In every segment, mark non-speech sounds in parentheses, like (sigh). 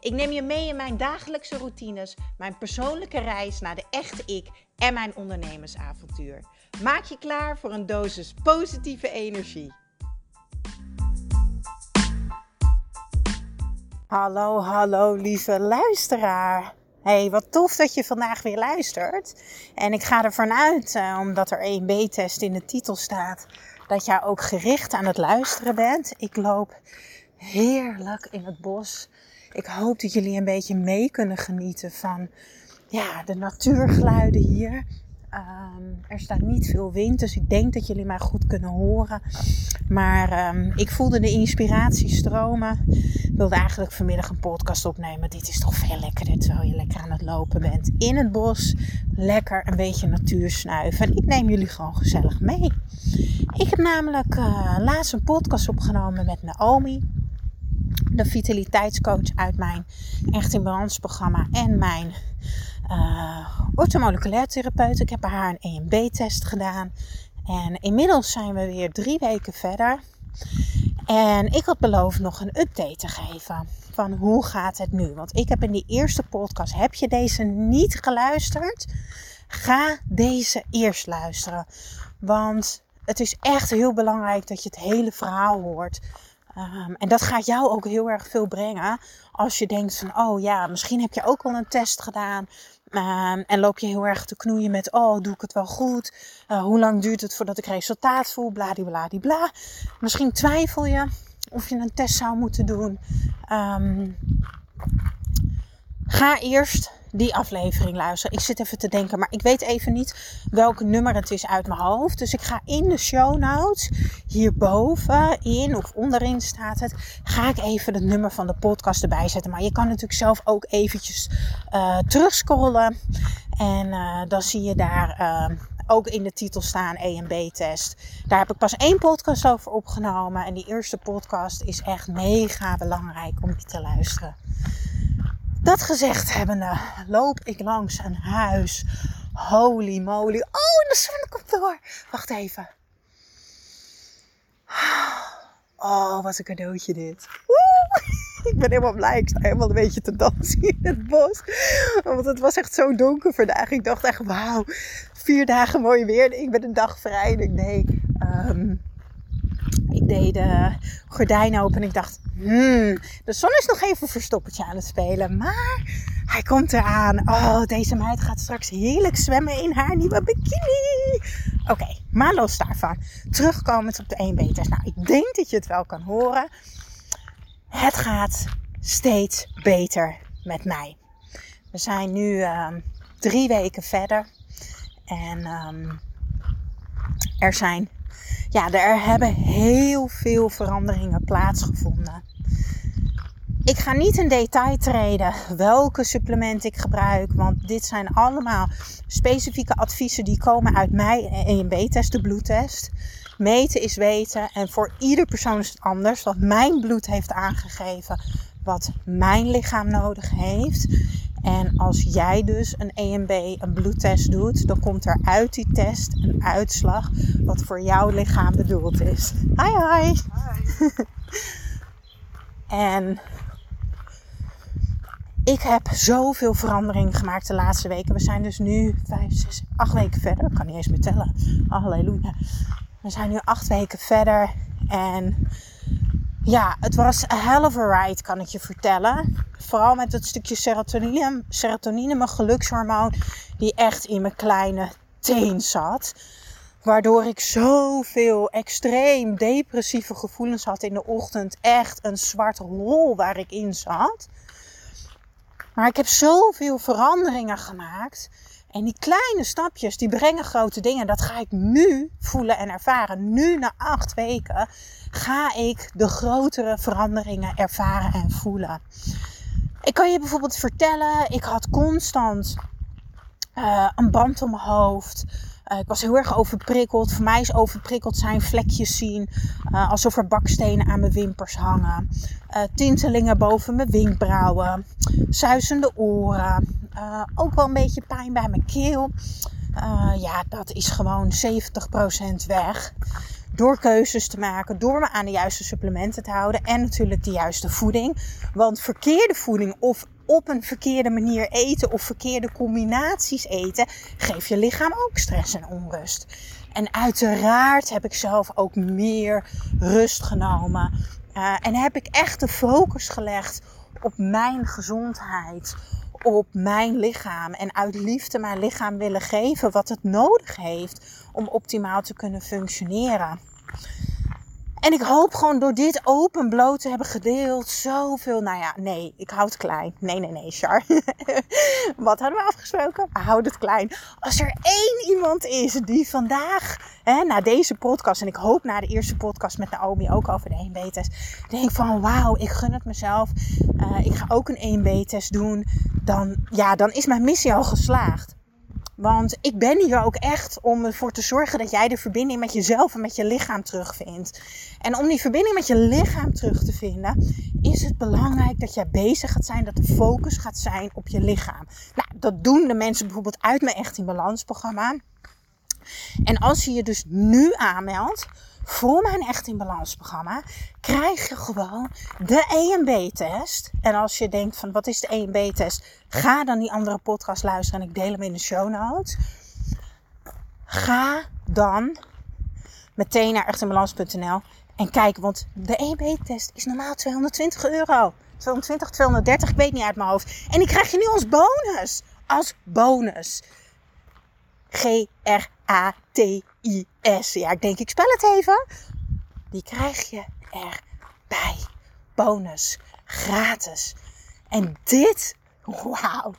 Ik neem je mee in mijn dagelijkse routines, mijn persoonlijke reis naar de echte ik en mijn ondernemersavontuur. Maak je klaar voor een dosis positieve energie. Hallo, hallo lieve luisteraar. Hey, wat tof dat je vandaag weer luistert. En ik ga ervan uit, uh, omdat er een B-test in de titel staat, dat jij ook gericht aan het luisteren bent. Ik loop heerlijk in het bos. Ik hoop dat jullie een beetje mee kunnen genieten van ja, de natuurgeluiden hier. Um, er staat niet veel wind, dus ik denk dat jullie mij goed kunnen horen. Maar um, ik voelde de inspiratie stromen. Ik wilde eigenlijk vanmiddag een podcast opnemen. Dit is toch veel lekkerder terwijl je lekker aan het lopen bent. In het bos, lekker een beetje natuur snuiven. En ik neem jullie gewoon gezellig mee. Ik heb namelijk uh, laatst een podcast opgenomen met Naomi de vitaliteitscoach uit mijn Echt in Balans programma en mijn uh, orthomoleculair therapeut. Ik heb bij haar een EMB-test gedaan. En inmiddels zijn we weer drie weken verder. En ik had beloofd nog een update te geven van hoe gaat het nu. Want ik heb in die eerste podcast, heb je deze niet geluisterd? Ga deze eerst luisteren. Want het is echt heel belangrijk dat je het hele verhaal hoort. Um, en dat gaat jou ook heel erg veel brengen. Als je denkt van, oh ja, misschien heb je ook al een test gedaan. Um, en loop je heel erg te knoeien met, oh, doe ik het wel goed? Uh, hoe lang duurt het voordat ik resultaat voel? Bladibladibla. Misschien twijfel je of je een test zou moeten doen. Um, ga eerst die aflevering luisteren. Ik zit even te denken, maar ik weet even niet welk nummer het is uit mijn hoofd. Dus ik ga in de show notes, hierboven in of onderin staat het, ga ik even het nummer van de podcast erbij zetten. Maar je kan natuurlijk zelf ook eventjes uh, terugscrollen. En uh, dan zie je daar uh, ook in de titel staan E en B-test. Daar heb ik pas één podcast over opgenomen. En die eerste podcast is echt mega belangrijk om die te luisteren. Dat gezegd hebbende, loop ik langs een huis. Holy moly. Oh, en de zon komt door. Wacht even. Oh, wat een cadeautje dit. (laughs) Ik ben helemaal blij. Ik sta helemaal een beetje te dansen in het bos. Want het was echt zo donker vandaag. Ik dacht echt, wauw. Vier dagen mooi weer. Ik ben een dag vrij. Ik nee. Um, de gordijn open en ik dacht, hmm, de zon is nog even verstoppertje aan het spelen. Maar hij komt eraan. Oh, deze meid gaat straks heerlijk zwemmen in haar nieuwe bikini. Oké, maar los daarvan. Terugkomend op de 1 beters. Nou, ik denk dat je het wel kan horen. Het gaat steeds beter met mij. We zijn nu um, drie weken verder. En um, er zijn ja, er hebben heel veel veranderingen plaatsgevonden. Ik ga niet in detail treden welke supplement ik gebruik, want dit zijn allemaal specifieke adviezen die komen uit mijn EMB-test, de bloedtest. Meten is weten en voor ieder persoon is het anders. Wat mijn bloed heeft aangegeven, wat mijn lichaam nodig heeft. En als jij dus een EMB, een bloedtest doet, dan komt er uit die test een uitslag wat voor jouw lichaam bedoeld is. Hi hi! hi. (laughs) en ik heb zoveel verandering gemaakt de laatste weken. We zijn dus nu vijf, zes, acht weken verder. Ik kan niet eens meer tellen. Halleluja. We zijn nu acht weken verder. En ja, het was een hell of a ride, kan ik je vertellen. Vooral met het stukje serotonine, serotonine, mijn gelukshormoon, die echt in mijn kleine teen zat. Waardoor ik zoveel extreem depressieve gevoelens had in de ochtend. Echt een zwart hol waar ik in zat. Maar ik heb zoveel veranderingen gemaakt. En die kleine stapjes, die brengen grote dingen. Dat ga ik nu voelen en ervaren. Nu na acht weken ga ik de grotere veranderingen ervaren en voelen. Ik kan je bijvoorbeeld vertellen, ik had constant uh, een band om mijn hoofd. Uh, ik was heel erg overprikkeld. Voor mij is overprikkeld zijn vlekjes zien. Uh, alsof er bakstenen aan mijn wimpers hangen. tintelingen boven mijn wenkbrauwen. Zuizende oren. ook wel een beetje pijn bij mijn keel. ja, dat is gewoon 70% weg door keuzes te maken, door me aan de juiste supplementen te houden en natuurlijk de juiste voeding. Want verkeerde voeding of op een verkeerde manier eten of verkeerde combinaties eten, geeft je lichaam ook stress en onrust. En uiteraard heb ik zelf ook meer rust genomen. Uh, en heb ik echt de focus gelegd op mijn gezondheid, op mijn lichaam. En uit liefde mijn lichaam willen geven wat het nodig heeft om optimaal te kunnen functioneren. En ik hoop gewoon door dit open bloot te hebben gedeeld zoveel. Nou ja, nee, ik houd het klein. Nee, nee, nee, Char. (laughs) Wat hadden we afgesproken? Houd het klein. Als er één iemand is die vandaag, hè, na deze podcast, en ik hoop na de eerste podcast met Naomi ook over de 1B-test, denk van wauw, ik gun het mezelf. Uh, ik ga ook een 1B-test doen. Dan, ja, dan is mijn missie al geslaagd. Want ik ben hier ook echt om ervoor te zorgen dat jij de verbinding met jezelf en met je lichaam terugvindt. En om die verbinding met je lichaam terug te vinden, is het belangrijk dat jij bezig gaat zijn, dat de focus gaat zijn op je lichaam. Nou, dat doen de mensen bijvoorbeeld uit mijn Echt in Balans programma. En als je je dus nu aanmeldt voor mijn Echt in Balans programma, krijg je gewoon de EMB-test. En als je denkt van wat is de EMB-test, ga dan die andere podcast luisteren en ik deel hem in de show notes. Ga dan meteen naar echtinbalans.nl en kijk, want de EMB-test is normaal 220 euro. 220, 230, ik weet niet uit mijn hoofd. En die krijg je nu als bonus. Als bonus. G-R-A-T-I-S. Ja, ik denk ik spel het even. Die krijg je erbij. Bonus. Gratis. En dit, wauw.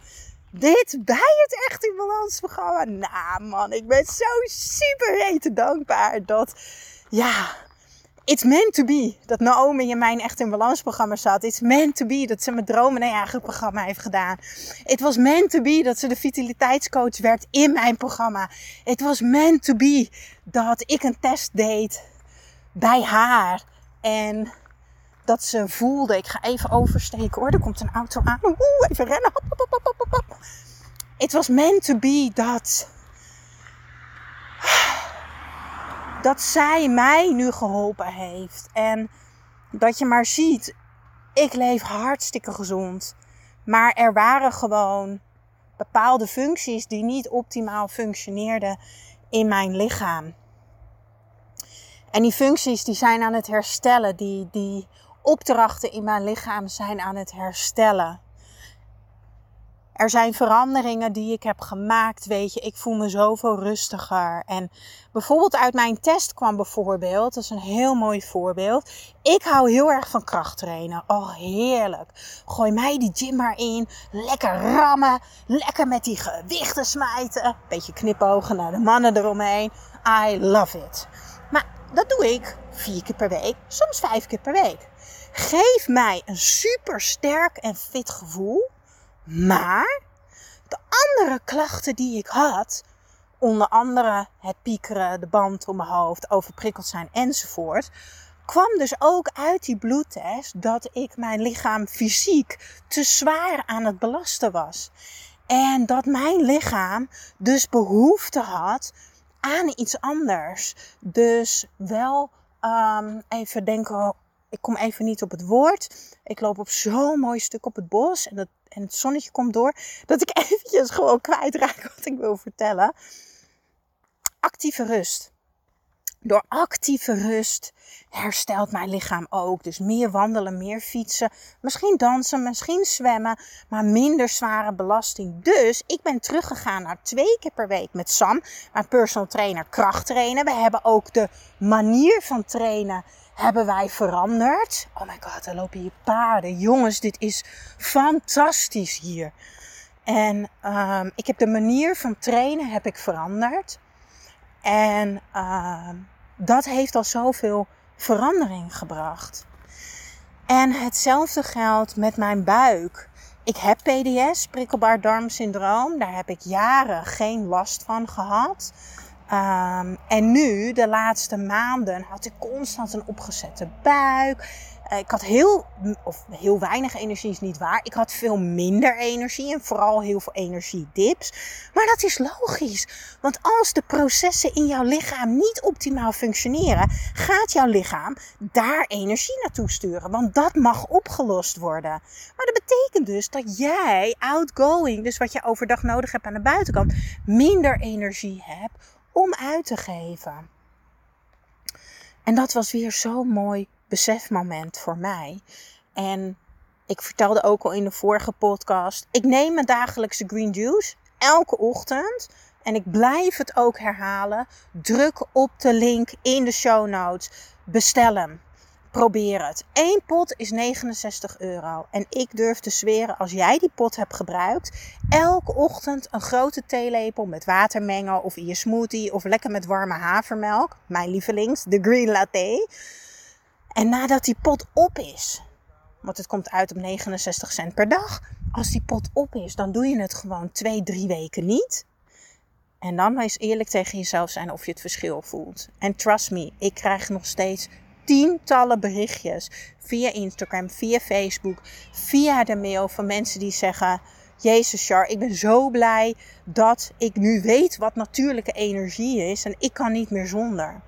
Dit bij het Echt in Balans. Nou man, ik ben zo super dankbaar dat, ja, it's meant to be dat Naomi in mijn Echt in Balans programma zat. It's meant to be dat ze mijn dromen naar eigen programma heeft gedaan. It was meant to be dat ze de vitaliteitscoach werd in mijn programma. It was meant to be dat ik een test deed bij haar. En dat ze voelde, ik ga even oversteken hoor, er komt een auto aan. Oeh, even rennen. It was meant to be dat dat zij mij nu geholpen heeft. En dat je maar ziet, ik leef hartstikke gezond. Maar er waren gewoon bepaalde functies die niet optimaal functioneerden in mijn lichaam. En die functies die zijn aan het herstellen. Die, die opdrachten in mijn lichaam zijn aan het herstellen. Er zijn veranderingen die ik heb gemaakt, weet je. Ik voel me zoveel rustiger. En bijvoorbeeld uit mijn test kwam bijvoorbeeld, dat is een heel mooi voorbeeld. Ik hou heel erg van krachttrainen. Oh, heerlijk. Gooi mij die gym maar in. Lekker rammen. Lekker met die gewichten smijten. Beetje knipogen naar de mannen eromheen. I love it. Maar dat doe ik vier keer per week, soms vijf keer per week. Geef mij een super sterk en fit gevoel maar de andere klachten die ik had, onder andere het piekeren, de band om mijn hoofd, overprikkeld zijn enzovoort, kwam dus ook uit die bloedtest dat ik mijn lichaam fysiek te zwaar aan het belasten was. En dat mijn lichaam dus behoefte had aan iets anders. Dus wel um, even denken, ik kom even niet op het woord. Ik loop op zo'n mooi stuk op het bos en dat en het zonnetje komt door, dat ik (laughs) eventjes gewoon kwijtraak wat ik wil vertellen. Actieve rust. Door actieve rust herstelt mijn lichaam ook. Dus meer wandelen, meer fietsen, misschien dansen, misschien zwemmen, maar minder zware belasting. Dus ik ben teruggegaan naar twee keer per week met Sam, mijn personal trainer, kracht trainen. We hebben ook de manier van trainen hebben wij veranderd. Oh my god, er lopen hier paarden. Jongens, dit is fantastisch hier. En um, ik heb de manier van trainen heb ik veranderd. En uh, dat heeft al zoveel verandering gebracht. En hetzelfde geldt met mijn buik. ik heb PDS, prikkelbaar darmsyndroom. Daar heb ik jaren geen last van gehad. Um, en nu, de laatste maanden, had ik constant een opgezette buik. Uh, ik had heel, of heel weinig energie is niet waar. Ik had veel minder energie en vooral heel veel energiedips. Maar dat is logisch. Want als de processen in jouw lichaam niet optimaal functioneren, gaat jouw lichaam daar energie naartoe sturen. Want dat mag opgelost worden. Maar dat betekent dus dat jij outgoing, dus wat je overdag nodig hebt aan de buitenkant, minder energie hebt om uit te geven. En dat was weer zo'n mooi besefmoment voor mij. En ik vertelde ook al in de vorige podcast: ik neem mijn dagelijkse green juice elke ochtend. En ik blijf het ook herhalen. Druk op de link in de show notes. Bestel hem. Probeer het. Eén pot is 69 euro. En ik durf te zweren, als jij die pot hebt gebruikt, elke ochtend een grote theelepel met water mengen of in je smoothie of lekker met warme havermelk. Mijn lievelings, de green latte. En nadat die pot op is, want het komt uit op 69 cent per dag. Als die pot op is, dan doe je het gewoon twee, drie weken niet. En dan is eerlijk tegen jezelf zijn of je het verschil voelt. En trust me, ik krijg nog steeds tientallen berichtjes via Instagram, via Facebook, via de mail van mensen die zeggen: Jezus, Char, ik ben zo blij dat ik nu weet wat natuurlijke energie is en ik kan niet meer zonder.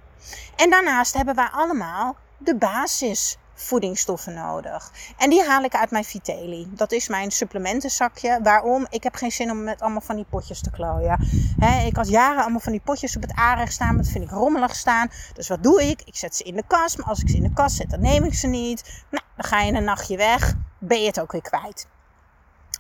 En daarnaast hebben wij allemaal de basis voedingsstoffen nodig. En die haal ik uit mijn Vitelli. Dat is mijn supplementenzakje. Waarom? Ik heb geen zin om met allemaal van die potjes te klooien. ik had jaren allemaal van die potjes op het aanrecht staan. Dat vind ik rommelig staan. Dus wat doe ik? Ik zet ze in de kast. Maar als ik ze in de kast zet, dan neem ik ze niet. Nou, dan ga je een nachtje weg. Ben je het ook weer kwijt.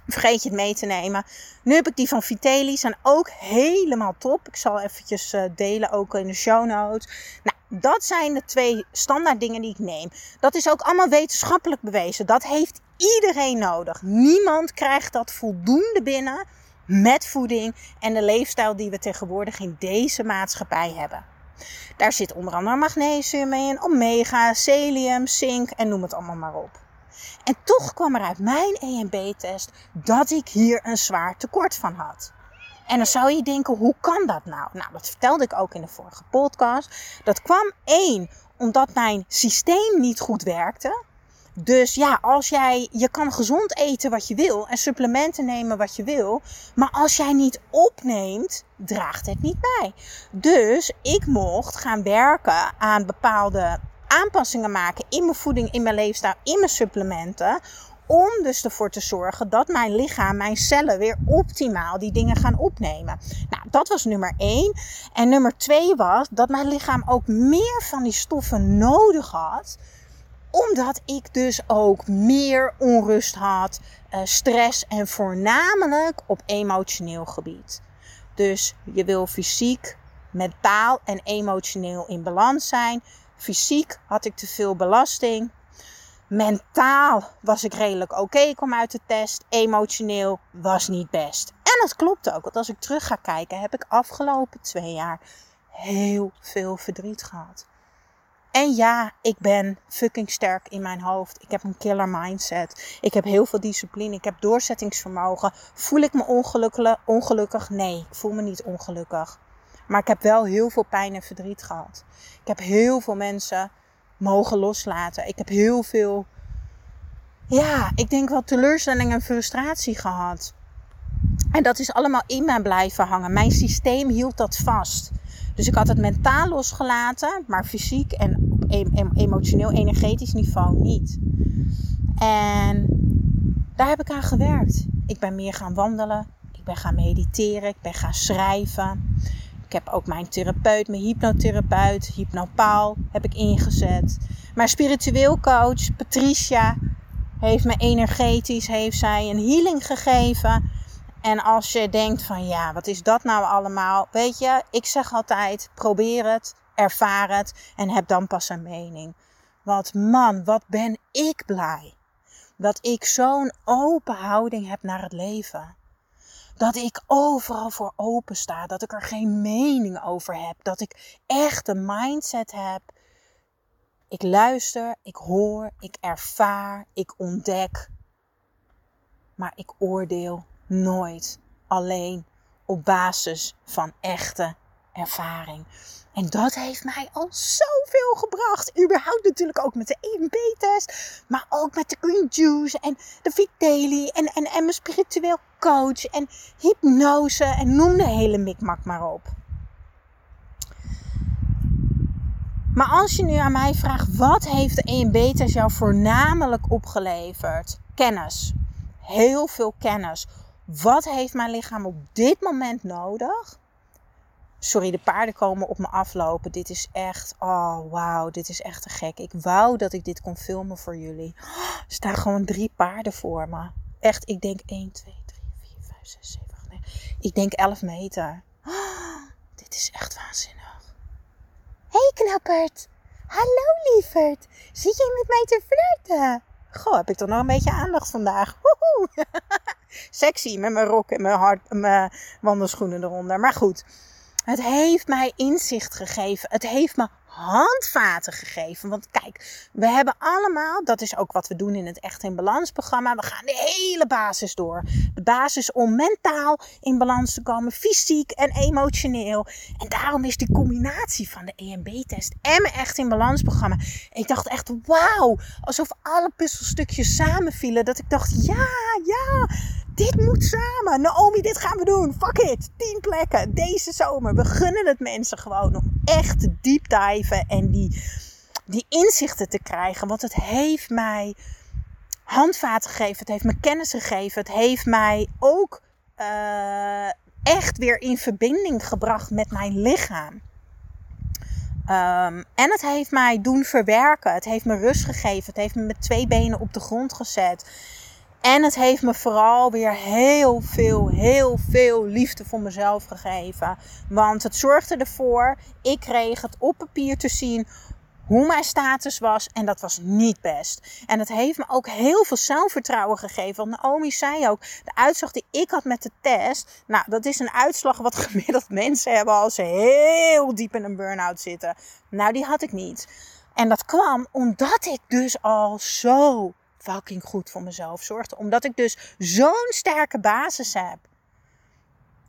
Vergeet je het mee te nemen. Nu heb ik die van Vitelli. Zijn ook helemaal top. Ik zal eventjes eh, delen ook in de show notes. Nou, dat zijn de twee standaard dingen die ik neem. Dat is ook allemaal wetenschappelijk bewezen. Dat heeft iedereen nodig. Niemand krijgt dat voldoende binnen met voeding en de leefstijl die we tegenwoordig in deze maatschappij hebben. Daar zit onder andere magnesium in, omega, celium, zink en noem het allemaal maar op. En toch kwam er uit mijn EMB-test dat ik hier een zwaar tekort van had. En dan zou je denken, hoe kan dat nou? Nou, dat vertelde ik ook in de vorige podcast. Dat kwam één, omdat mijn systeem niet goed werkte. Dus ja, als jij, je kan gezond eten wat je wil en supplementen nemen wat je wil. Maar als jij niet opneemt, draagt het niet bij. Dus ik mocht gaan werken aan bepaalde aanpassingen maken in mijn voeding, in mijn leefstijl, in mijn supplementen. Om dus ervoor te zorgen dat mijn lichaam, mijn cellen weer optimaal die dingen gaan opnemen. Nou, dat was nummer één. En nummer twee was dat mijn lichaam ook meer van die stoffen nodig had omdat ik dus ook meer onrust had, eh, stress en voornamelijk op emotioneel gebied. Dus je wil fysiek, mentaal en emotioneel in balans zijn. Fysiek had ik te veel belasting. Mentaal was ik redelijk oké, okay, kwam uit de test. Emotioneel was niet best. En dat klopt ook, want als ik terug ga kijken, heb ik afgelopen twee jaar heel veel verdriet gehad. En ja, ik ben fucking sterk in mijn hoofd. Ik heb een killer mindset. Ik heb heel veel discipline. Ik heb doorzettingsvermogen. Voel ik me ongelukkig? ongelukkig? Nee, ik voel me niet ongelukkig. Maar ik heb wel heel veel pijn en verdriet gehad. Ik heb heel veel mensen mogen loslaten. Ik heb heel veel, ja, ik denk wel teleurstelling en frustratie gehad. En dat is allemaal in mij blijven hangen. Mijn systeem hield dat vast. Dus ik had het mentaal losgelaten, maar fysiek en op emotioneel, energetisch niveau niet. En daar heb ik aan gewerkt. Ik ben meer gaan wandelen. Ik ben gaan mediteren. Ik ben gaan schrijven. Ik heb ook mijn therapeut, mijn hypnotherapeut, hypnopaal, heb ik ingezet. Mijn spiritueel coach, Patricia, heeft me energetisch, heeft zij een healing gegeven. En als je denkt van ja, wat is dat nou allemaal? Weet je, ik zeg altijd, probeer het, ervaar het en heb dan pas een mening. Want man, wat ben ik blij dat ik zo'n open houding heb naar het leven. Dat ik overal voor open sta. Dat ik er geen mening over heb. Dat ik echt een mindset heb. Ik luister, ik hoor, ik ervaar, ik ontdek. maar ik oordeel nooit alleen op basis van echte ervaring. En dat heeft mij al zoveel gebracht. Überhaupt natuurlijk ook met de EMB-test. Maar ook met de Green Juice en de Vitelli. En, en, en mijn spiritueel coach. En hypnose. En noem de hele mikmak maar op. Maar als je nu aan mij vraagt, wat heeft de EMB-test jou voornamelijk opgeleverd? Kennis. Heel veel kennis. Wat heeft mijn lichaam op dit moment nodig? Sorry, de paarden komen op me aflopen. Dit is echt, oh wauw, dit is echt te gek. Ik wou dat ik dit kon filmen voor jullie. (gasps) Er staan gewoon drie paarden voor me. Echt, ik denk 1, 2, 3, 4, 5, 6, 7, 8, 9. Ik denk 11 meter. Oh, dit is echt waanzinnig. Hey knappert. Hallo lieverd. Zit je met mij te flirten? Goh, heb ik toch nog een beetje aandacht vandaag. (laughs) Sexy met mijn rok en mijn, hart, mijn wandelschoenen eronder. Maar goed, het heeft mij inzicht gegeven. Het heeft me handvaten gegeven. Want kijk, we hebben allemaal, dat is ook wat we doen in het Echt in Balans programma. We gaan de hele basis door. De basis om mentaal in balans te komen, fysiek en emotioneel. En daarom is die combinatie van de EMB-test en mijn Echt in Balans programma. Ik dacht echt, wauw, alsof alle puzzelstukjes samenvielen. Dat ik dacht, ja, ja, dit moet samen. Naomi, dit gaan we doen. Fuck it. 10 plekken deze zomer. We gunnen het mensen gewoon om echt te deep diven en die, die inzichten te krijgen. Want het heeft mij handvaten gegeven. Het heeft me kennis gegeven. Het heeft mij ook uh, echt weer in verbinding gebracht met mijn lichaam. Um, en het heeft mij doen verwerken. Het heeft me rust gegeven. Het heeft me met twee benen op de grond gezet. En het heeft me vooral weer heel veel, heel veel liefde voor mezelf gegeven. Want het zorgde ervoor, ik kreeg het op papier te zien hoe mijn status was. En dat was niet best. En het heeft me ook heel veel zelfvertrouwen gegeven. Want Naomi zei ook, de uitslag die ik had met de test. Nou, dat is een uitslag wat (laughs) gemiddeld mensen hebben als ze heel diep in een burn-out zitten. Nou, die had ik niet. En dat kwam omdat ik dus al zo fucking goed voor mezelf zorgde. Omdat ik dus zo'n sterke basis heb.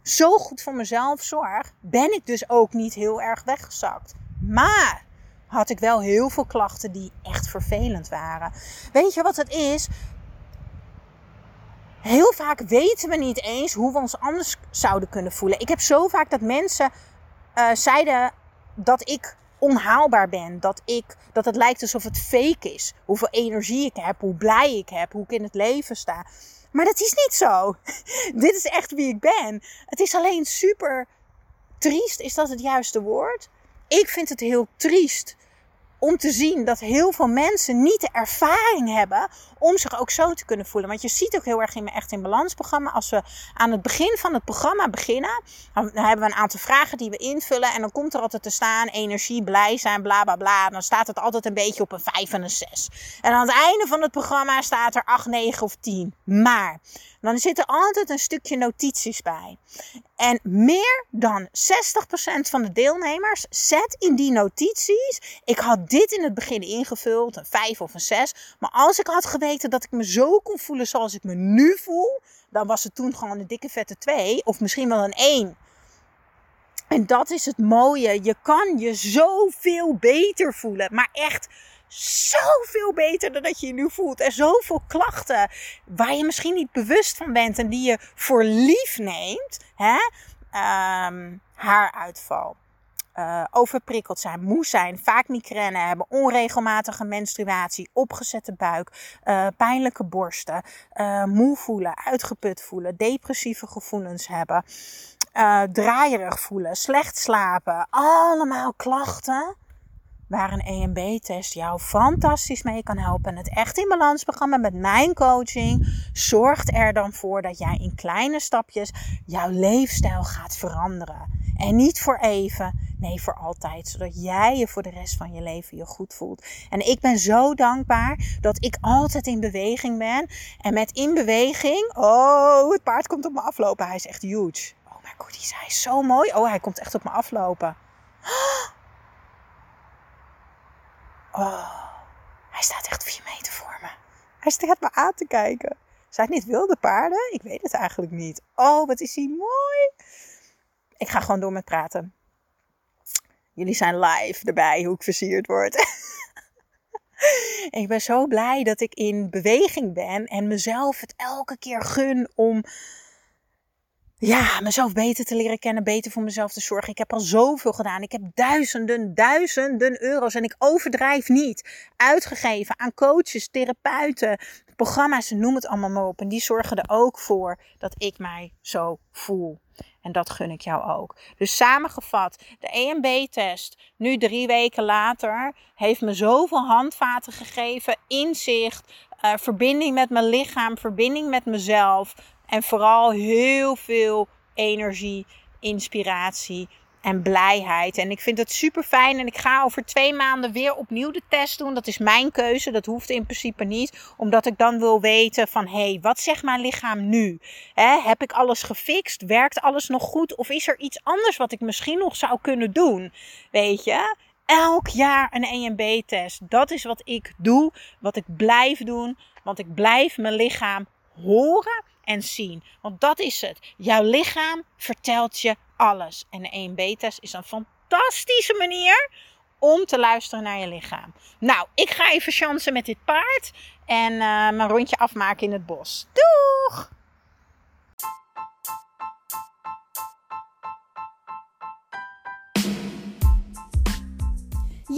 Zo goed voor mezelf zorg, ben ik dus ook niet heel erg weggezakt. Maar had ik wel heel veel klachten die echt vervelend waren. Weet je wat het is? Heel vaak weten we niet eens hoe we ons anders zouden kunnen voelen. Ik heb zo vaak dat mensen uh, zeiden dat ik onhaalbaar ben. Dat, ik, dat het lijkt alsof het fake is. Hoeveel energie ik heb, hoe blij ik heb, hoe ik in het leven sta. Maar dat is niet zo. (laughs) Dit is echt wie ik ben. Het is alleen super triest. Is dat het juiste woord? Ik vind het heel triest om te zien dat heel veel mensen niet de ervaring hebben om zich ook zo te kunnen voelen. Want je ziet ook heel erg in mijn Echt in Balans programma, als we aan het begin van het programma beginnen, dan hebben we een aantal vragen die we invullen en dan komt er altijd te staan energie, blij zijn, bla bla bla. Dan staat het altijd een beetje op een 5 en een 6. En aan het einde van het programma staat er 8, 9 of 10. Maar dan zit er altijd een stukje notities bij. En meer dan 60% van de deelnemers zet in die notities. Ik had dit in het begin ingevuld, een 5 of een 6. Maar als ik had geweten dat ik me zo kon voelen zoals ik me nu voel, dan was het toen gewoon een dikke vette 2 of misschien wel een 1. En dat is het mooie. Je kan je zoveel beter voelen. Maar echt zoveel beter dan dat je je nu voelt. En zoveel klachten waar je misschien niet bewust van bent en die je voor lief neemt. Hè? Um, haaruitval. Uh, overprikkeld zijn, moe zijn, vaak migraine hebben, onregelmatige menstruatie, opgezette buik, uh, pijnlijke borsten, uh, moe voelen, uitgeput voelen, depressieve gevoelens hebben, draaierig voelen, slecht slapen. Allemaal klachten waar een EMB-test jou fantastisch mee kan helpen. En het Echt in Balans programma met mijn coaching zorgt er dan voor dat jij in kleine stapjes jouw leefstijl gaat veranderen. En niet voor even, nee voor altijd. Zodat jij je voor de rest van je leven je goed voelt. En ik ben zo dankbaar dat ik altijd in beweging ben. En met in beweging, oh het paard komt op me aflopen. Hij is echt huge. Oh my goodies, hij is zo mooi. Oh hij komt echt op me aflopen. Oh, hij staat echt vier meter voor me. Hij staat me aan te kijken. Zijn het niet wilde paarden? Ik weet het eigenlijk niet. Oh, wat is die mooi. Ik ga gewoon door met praten. Jullie zijn live erbij hoe ik versierd word. (laughs) ik ben zo blij dat ik in beweging ben en mezelf het elke keer gun om ja, mezelf beter te leren kennen, beter voor mezelf te zorgen. Ik heb al zoveel gedaan. Ik heb duizenden, duizenden euro's en ik overdrijf niet uitgegeven aan coaches, therapeuten, programma's, noem het allemaal maar op. En die zorgen er ook voor dat ik mij zo voel. En dat gun ik jou ook. Dus samengevat, de EMB-test, nu drie weken later, heeft me zoveel handvaten gegeven, inzicht, uh, verbinding met mijn lichaam, verbinding met mezelf. En vooral heel veel energie, inspiratie en blijheid. En ik vind het super fijn. En ik ga over twee maanden weer opnieuw de test doen. Dat is mijn keuze. Dat hoeft in principe niet. Omdat ik dan wil weten van hé, hey, wat zegt mijn lichaam nu? heb ik alles gefixt? Werkt alles nog goed? Of is er iets anders wat ik misschien nog zou kunnen doen? Weet je? Elk jaar een EMB-test. Dat is wat ik doe. Wat ik blijf doen. Want ik blijf mijn lichaam horen en zien. Want dat is het. Jouw lichaam vertelt je alles. En de EMB-test is een fantastische manier om te luisteren naar je lichaam. Nou, ik ga even chansen met dit paard en uh, mijn rondje afmaken in het bos. Doeg!